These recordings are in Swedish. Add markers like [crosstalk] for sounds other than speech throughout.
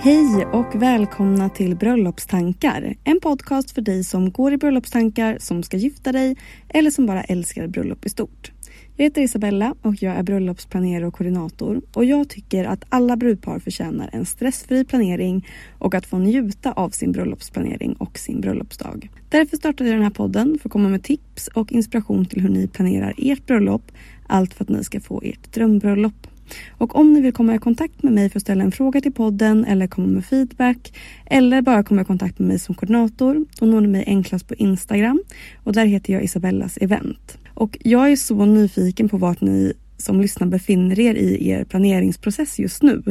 Hej och välkomna till Bröllopstankar. En podcast för dig som går i bröllopstankar, som ska gifta dig eller som bara älskar bröllop i stort. Jag heter Isabella och jag är bröllopsplanerare och koordinator och jag tycker att alla brudpar förtjänar en stressfri planering och att få njuta av sin bröllopsplanering och sin bröllopsdag. Därför startade jag den här podden för att komma med tips och inspiration till hur ni planerar ert bröllop. Allt för att ni ska få ert drömbröllop. Och om ni vill komma i kontakt med mig för att ställa en fråga till podden eller komma med feedback eller bara komma i kontakt med mig som koordinator, då når ni mig enklast på Instagram och där heter jag Isabellas event. Och jag är så nyfiken på vart ni som lyssnar befinner er i er planeringsprocess just nu.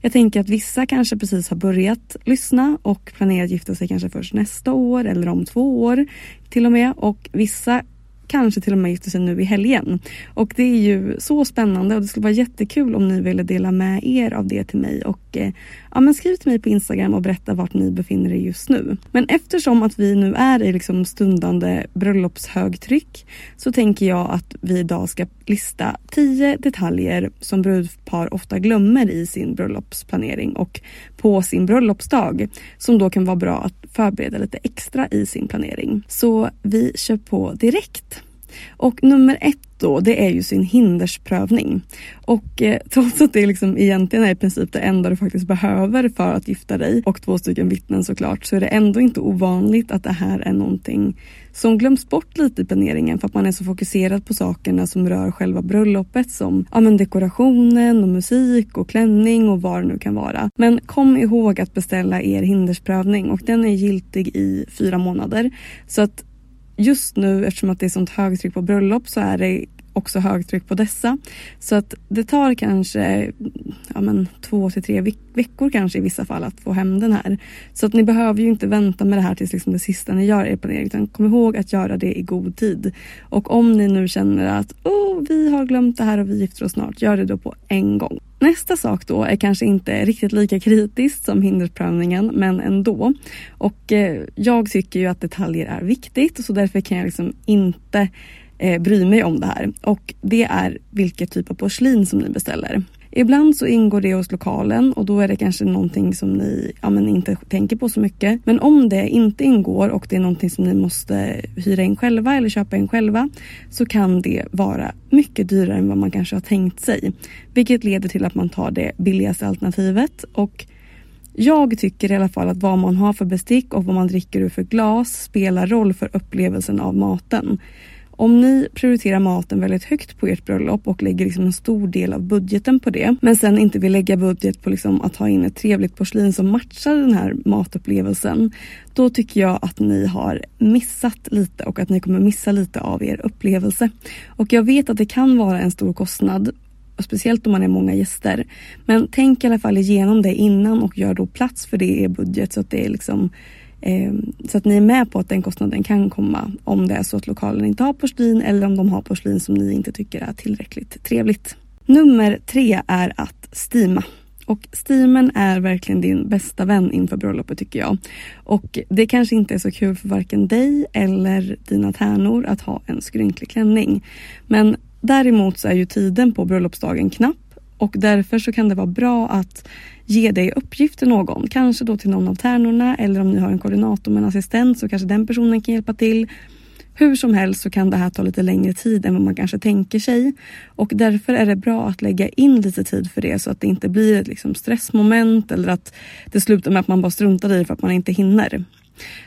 Jag tänker att vissa kanske precis har börjat lyssna och planerar att gifta sig kanske först nästa år eller om två år till och med och vissa kanske till och med gifter sig nu i helgen. Och det är ju så spännande och det skulle vara jättekul om ni ville dela med er av det till mig. Och eh, ja, men skriv till mig på Instagram och berätta vart ni befinner er just nu. Men eftersom att vi nu är i liksom stundande bröllopshögtryck så tänker jag att vi idag ska lista 10 detaljer som brudpar ofta glömmer i sin bröllopsplanering och på sin bröllopsdag som då kan vara bra att förbereda lite extra i sin planering. Så vi kör på direkt. Och nummer ett då, det är ju sin hindersprövning. Och eh, [laughs] trots att det liksom egentligen är i princip det enda du faktiskt behöver för att gifta dig och två stycken vittnen såklart så är det ändå inte ovanligt att det här är någonting som glöms bort lite i planeringen för att man är så fokuserad på sakerna som rör själva bröllopet som ja, men dekorationen och musik och klänning och vad det nu kan vara. Men kom ihåg att beställa er hindersprövning och den är giltig i fyra månader. Så att just nu eftersom att det är sånt högtryck på bröllop så är det också högtryck på dessa. Så att det tar kanske ja men, två till tre veckor kanske i vissa fall att få hem den här. Så att ni behöver ju inte vänta med det här tills liksom det sista ni gör er planering utan kom ihåg att göra det i god tid. Och om ni nu känner att oh, vi har glömt det här och vi gifter oss snart, gör det då på en gång. Nästa sak då är kanske inte riktigt lika kritiskt som hindersprövningen men ändå. Och eh, jag tycker ju att detaljer är viktigt så därför kan jag liksom inte eh, bry mig om det här. Och det är vilket typ av porslin som ni beställer. Ibland så ingår det hos lokalen och då är det kanske någonting som ni ja, men inte tänker på så mycket. Men om det inte ingår och det är någonting som ni måste hyra in själva eller köpa in själva så kan det vara mycket dyrare än vad man kanske har tänkt sig. Vilket leder till att man tar det billigaste alternativet. Och jag tycker i alla fall att vad man har för bestick och vad man dricker ur för glas spelar roll för upplevelsen av maten. Om ni prioriterar maten väldigt högt på ert bröllop och lägger liksom en stor del av budgeten på det men sen inte vill lägga budget på liksom att ha in ett trevligt porslin som matchar den här matupplevelsen då tycker jag att ni har missat lite och att ni kommer missa lite av er upplevelse. Och jag vet att det kan vara en stor kostnad speciellt om man är många gäster. Men tänk i alla fall igenom det innan och gör då plats för det i er budget så att det är liksom Ehm, så att ni är med på att den kostnaden kan komma om det är så att lokalen inte har porslin eller om de har porslin som ni inte tycker är tillräckligt trevligt. Nummer tre är att stima. Och steamen är verkligen din bästa vän inför bröllopet tycker jag. Och det kanske inte är så kul för varken dig eller dina tärnor att ha en skrynklig klänning. Men däremot så är ju tiden på bröllopsdagen knapp och därför så kan det vara bra att ge dig uppgift till någon. Kanske då till någon av tärnorna eller om ni har en koordinator med en assistent så kanske den personen kan hjälpa till. Hur som helst så kan det här ta lite längre tid än vad man kanske tänker sig. Och därför är det bra att lägga in lite tid för det så att det inte blir ett liksom stressmoment eller att det slutar med att man bara struntar i det för att man inte hinner.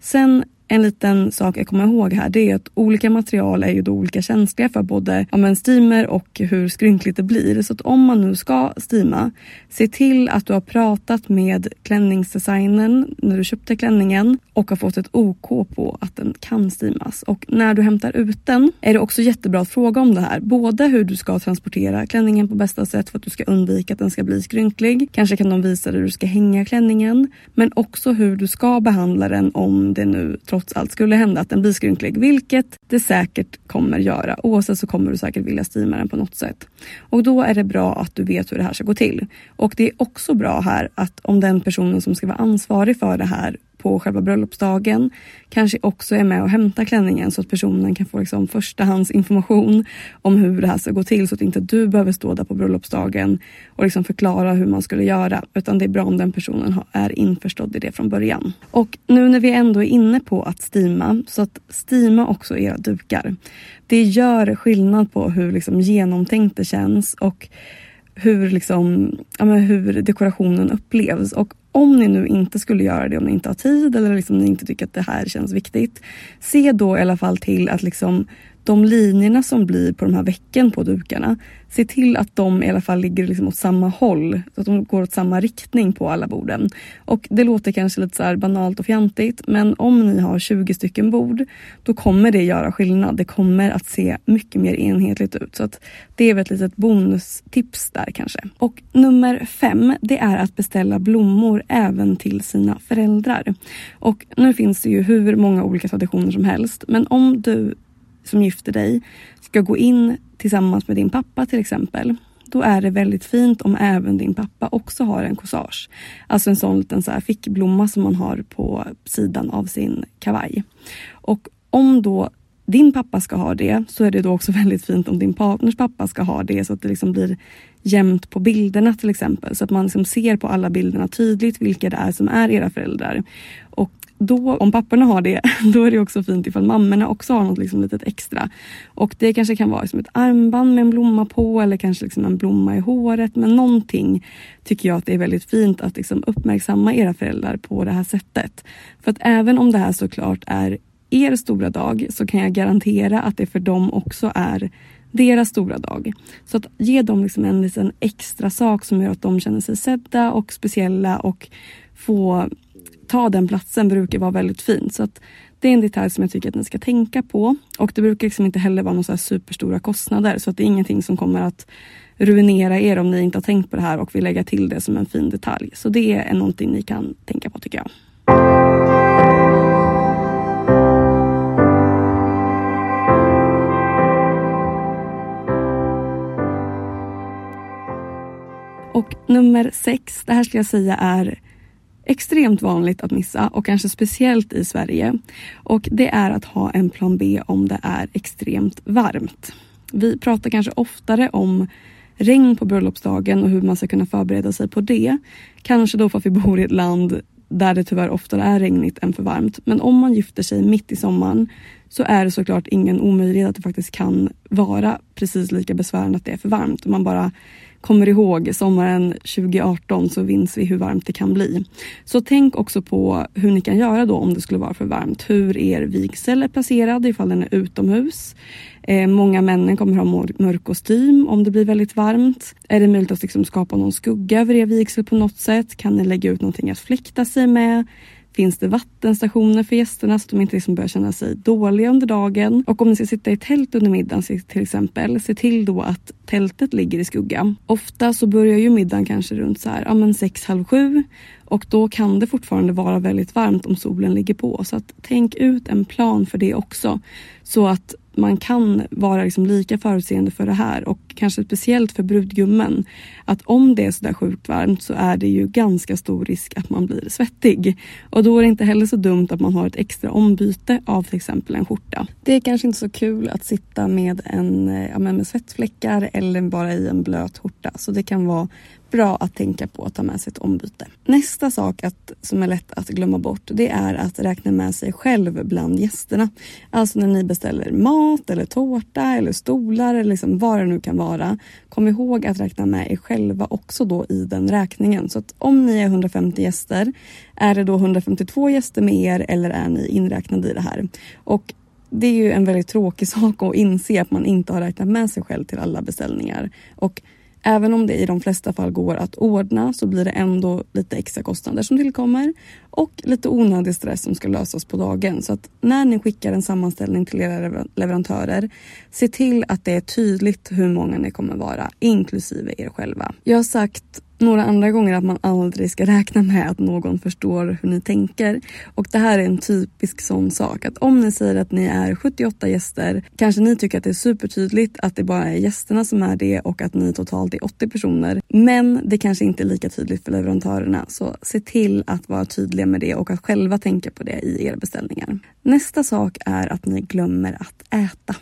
Sen liten sak att komma ihåg här det är att olika material är ju då olika känsliga för både ja, men steamer och hur skrynkligt det blir. Så att om man nu ska steama, se till att du har pratat med klänningsdesignern när du köpte klänningen och har fått ett OK på att den kan steamas. Och när du hämtar ut den är det också jättebra att fråga om det här. Både hur du ska transportera klänningen på bästa sätt för att du ska undvika att den ska bli skrynklig. Kanske kan de visa dig hur du ska hänga klänningen. Men också hur du ska behandla den om det nu trots trots allt skulle hända att den blir skrynklig, vilket det säkert kommer göra. Oavsett så kommer du säkert vilja steama den på något sätt. Och då är det bra att du vet hur det här ska gå till. Och det är också bra här att om den personen som ska vara ansvarig för det här på själva bröllopsdagen kanske också är med och hämtar klänningen så att personen kan få liksom förstahandsinformation om hur det här ska gå till så att inte du behöver stå där på bröllopsdagen och liksom förklara hur man skulle göra utan det är bra om den personen är införstådd i det från början. Och nu när vi ändå är inne på att stima så att stima också era dukar. Det gör skillnad på hur liksom genomtänkt det känns och hur, liksom, ja, hur dekorationen upplevs. Och om ni nu inte skulle göra det om ni inte har tid eller liksom ni inte tycker att det här känns viktigt. Se då i alla fall till att liksom de linjerna som blir på de här vecken på dukarna, se till att de i alla fall ligger liksom åt samma håll. Så att de går åt samma riktning på alla borden. Och det låter kanske lite så banalt och fjantigt men om ni har 20 stycken bord då kommer det göra skillnad. Det kommer att se mycket mer enhetligt ut. Så att det är väl ett litet bonustips där kanske. Och nummer fem, det är att beställa blommor även till sina föräldrar. Och nu finns det ju hur många olika traditioner som helst men om du som gifter dig ska gå in tillsammans med din pappa till exempel då är det väldigt fint om även din pappa också har en corsage. Alltså en sån liten så här fickblomma som man har på sidan av sin kavaj. Och om då din pappa ska ha det så är det då också [laughs] väldigt fint om din partners pappa ska ha det så att det liksom blir jämnt på bilderna till exempel. Så att man liksom ser på alla bilderna tydligt vilka det är som är era föräldrar. Och då, om papporna har det, [laughs] då är det också fint ifall mammorna också har något liksom litet extra. Och det kanske kan vara som ett armband med en blomma på eller kanske liksom en blomma i håret. Men någonting tycker jag att det är väldigt fint att liksom uppmärksamma era föräldrar på det här sättet. För att även om det här såklart är er stora dag så kan jag garantera att det för dem också är deras stora dag. Så att ge dem liksom en liten extra sak som gör att de känner sig sedda och speciella och få ta den platsen brukar vara väldigt fint. Så att det är en detalj som jag tycker att ni ska tänka på. Och det brukar liksom inte heller vara några superstora kostnader så att det är ingenting som kommer att ruinera er om ni inte har tänkt på det här och vill lägga till det som en fin detalj. Så det är någonting ni kan tänka på tycker jag. Och nummer sex, det här skulle jag säga är extremt vanligt att missa och kanske speciellt i Sverige. Och det är att ha en plan B om det är extremt varmt. Vi pratar kanske oftare om regn på bröllopsdagen och hur man ska kunna förbereda sig på det. Kanske då för att vi bor i ett land där det tyvärr oftare är regnigt än för varmt. Men om man gifter sig mitt i sommaren så är det såklart ingen omöjlighet att det faktiskt kan vara precis lika besvärande att det är för varmt. Man bara kommer ihåg sommaren 2018 så minns vi hur varmt det kan bli. Så tänk också på hur ni kan göra då om det skulle vara för varmt. Hur er vigsel är placerad ifall den är utomhus. Eh, många männen kommer ha mörk kostym om det blir väldigt varmt. Är det möjligt att liksom skapa någon skugga över er vigsel på något sätt? Kan ni lägga ut någonting att fläkta sig med? Finns det vattenstationer för gästerna så att de inte liksom börjar känna sig dåliga under dagen? Och om ni ska sitta i tält under middagen till exempel, se till då att tältet ligger i skugga. Ofta så börjar ju middagen kanske runt så här, ja men sex, halv sju. Och då kan det fortfarande vara väldigt varmt om solen ligger på. Så att tänk ut en plan för det också. Så att man kan vara liksom lika förutseende för det här och kanske speciellt för brudgummen. Att om det är sådär sjukt varmt så är det ju ganska stor risk att man blir svettig. Och då är det inte heller så dumt att man har ett extra ombyte av till exempel en skjorta. Det är kanske inte så kul att sitta med, en, eh, ja, med svettfläckar eller bara i en blöt skjorta. Så det kan vara bra att tänka på att ta med sig ett ombyte. Nästa sak att, som är lätt att glömma bort det är att räkna med sig själv bland gästerna. Alltså när ni beställer mat eller tårta eller stolar eller liksom vad det nu kan vara. Kom ihåg att räkna med er själva också då i den räkningen. Så att om ni är 150 gäster, är det då 152 gäster med er eller är ni inräknade i det här? Och det är ju en väldigt tråkig [laughs] sak att inse att man inte har räknat med sig själv till alla beställningar. Och Även om det i de flesta fall går att ordna så blir det ändå lite extra kostnader som tillkommer och lite onödig stress som ska lösas på dagen. Så att när ni skickar en sammanställning till era leverantörer, se till att det är tydligt hur många ni kommer vara, inklusive er själva. Jag har sagt några andra gånger att man aldrig ska räkna med att någon förstår hur ni tänker. Och det här är en typisk sån sak att om ni säger att ni är 78 gäster kanske ni tycker att det är supertydligt att det bara är gästerna som är det och att ni totalt är 80 personer. Men det kanske inte är lika tydligt för leverantörerna så se till att vara tydliga med det och att själva tänka på det i era beställningar. Nästa sak är att ni glömmer att äta.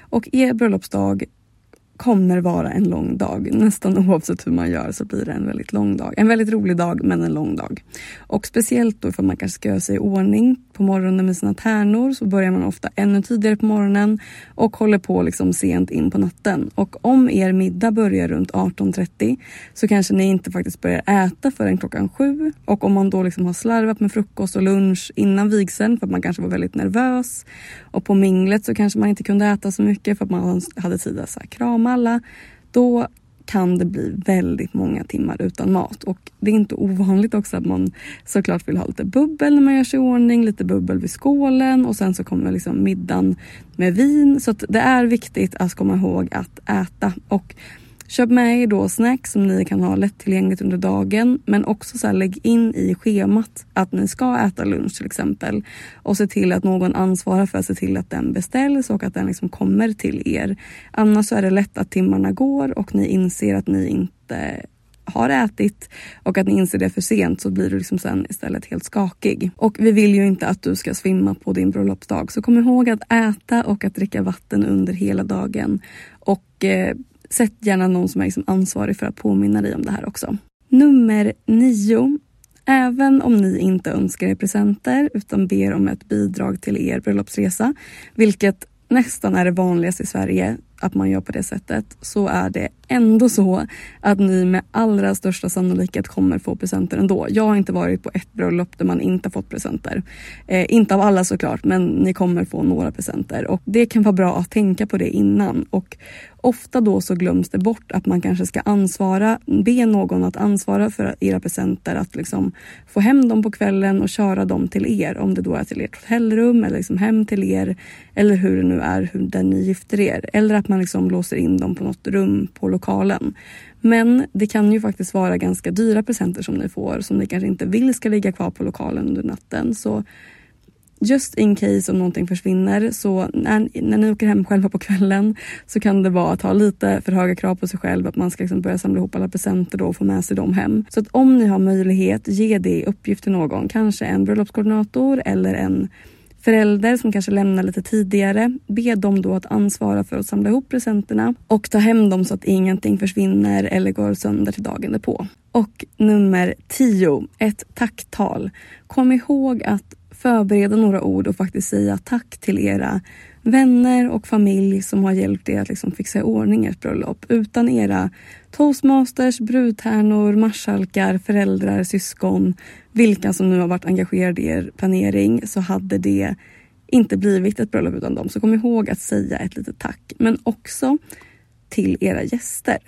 Och er bröllopsdag kommer vara en lång dag. Nästan oavsett hur man gör så blir det en väldigt lång dag. En väldigt rolig dag men en lång dag. Och speciellt då för man kanske ska göra sig i ordning på morgonen med sina tärnor så börjar man ofta ännu tidigare på morgonen och håller på liksom sent in på natten. Och om er middag börjar runt 18.30 så kanske ni inte faktiskt börjar äta förrän klockan sju. Och om man då liksom har slarvat med frukost och lunch innan vigseln för att man kanske var väldigt nervös och på minglet så kanske man inte kunde äta så mycket för att man hade tid att så här, krama Ramallah, Då kan det bli väldigt många timmar utan mat. Och det är inte ovanligt också att man såklart vill ha lite bubbel när man gör sig i ordning, lite bubbel vid skålen och sen så kommer liksom middagen med vin. Så det är viktigt att komma ihåg att äta. Och Köp med er då snacks som ni kan ha lättillgängligt under dagen men också så lägg in i schemat att ni ska äta lunch till exempel och se till att någon ansvarar för att se till att den beställs och att den liksom kommer till er. Annars så är det lätt att timmarna går och ni inser att ni inte har ätit och att ni inser det för sent så blir du liksom sen istället helt skakig. Och vi vill ju inte att du ska svimma på din bröllopsdag så kom ihåg att äta och att dricka vatten under hela dagen. Och eh, Sätt gärna någon som är liksom ansvarig för att påminna dig om det här också. Nummer nio. Även om ni inte önskar er presenter utan ber om ett bidrag till er bröllopsresa, vilket nästan är det vanligaste i Sverige att man gör på det sättet, så är det ändå så att ni med allra största sannolikhet kommer få presenter ändå. Jag har inte varit på ett bröllop där man inte fått presenter. Eh, inte av alla såklart, men ni kommer få några presenter och det kan vara bra att tänka på det innan och ofta då så glöms det bort att man kanske ska ansvara, be någon att ansvara för era presenter, att liksom få hem dem på kvällen och köra dem till er. Om det då är till ert hotellrum eller liksom hem till er eller hur det nu är hur där ni gifter er. Eller att man liksom låser in dem på något rum på lokalen. Men det kan ju faktiskt vara ganska dyra presenter som ni får som ni kanske inte vill ska ligga kvar på lokalen under natten. Så just in case om någonting försvinner så när, när ni åker hem själva på kvällen så kan det vara att ha lite för höga krav på sig själv att man ska liksom börja samla ihop alla presenter då och få med sig dem hem. Så att om ni har möjlighet, ge det i uppgift till någon. Kanske en bröllopskoordinator eller en förälder som kanske lämnar lite tidigare. Be dem då att ansvara för att samla ihop presenterna och ta hem dem så att ingenting försvinner eller går sönder till dagen därpå. Och nummer 10, ett tacktal. Kom ihåg att förbereda några ord och faktiskt säga tack till era vänner och familj som har hjälpt er att liksom fixa i ordning ert bröllop. Utan era toastmasters, brudtärnor, marskalkar, föräldrar, syskon, vilka som nu har varit engagerade i er planering så hade det inte blivit ett bröllop utan dem. Så kom ihåg att säga ett litet tack. Men också till era gäster.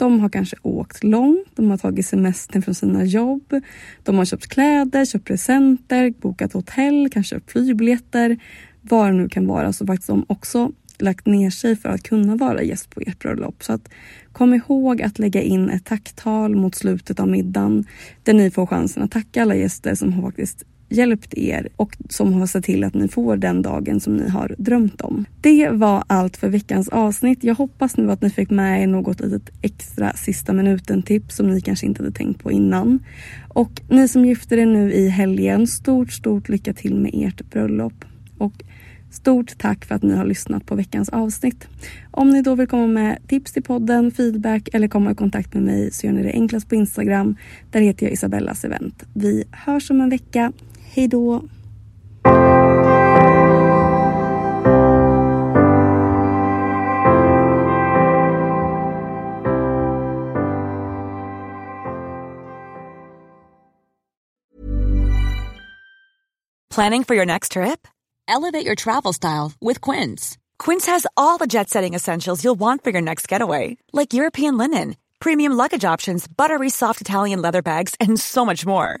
De har kanske åkt långt, de har tagit semestern från sina jobb, de har köpt kläder, köpt presenter, bokat hotell, kanske köpt flygbiljetter, vad det nu kan vara. Så faktiskt de också lagt ner sig för att kunna vara gäst på ert bröllop. Så att kom ihåg att lägga in ett tacktal mot slutet av middagen där ni får chansen att tacka alla gäster som har faktiskt hjälpt er och som har sett till att ni får den dagen som ni har drömt om. Det var allt för veckans avsnitt. Jag hoppas nu att ni fick med er något litet extra sista minuten tips som ni kanske inte hade tänkt på innan. Och ni som gifter er nu i helgen, stort, stort lycka till med ert bröllop. Och Stort tack för att ni har lyssnat på veckans avsnitt. Om ni då vill komma med tips till podden, feedback eller komma i kontakt med mig så gör ni det enklast på Instagram. Där heter jag Isabellas event. Vi hörs om en vecka. Hej då! Planning for your next trip? Elevate your travel style with Quince. Quince has all the jet setting essentials you'll want for your next getaway, like European linen, premium luggage options, buttery soft Italian leather bags, and so much more.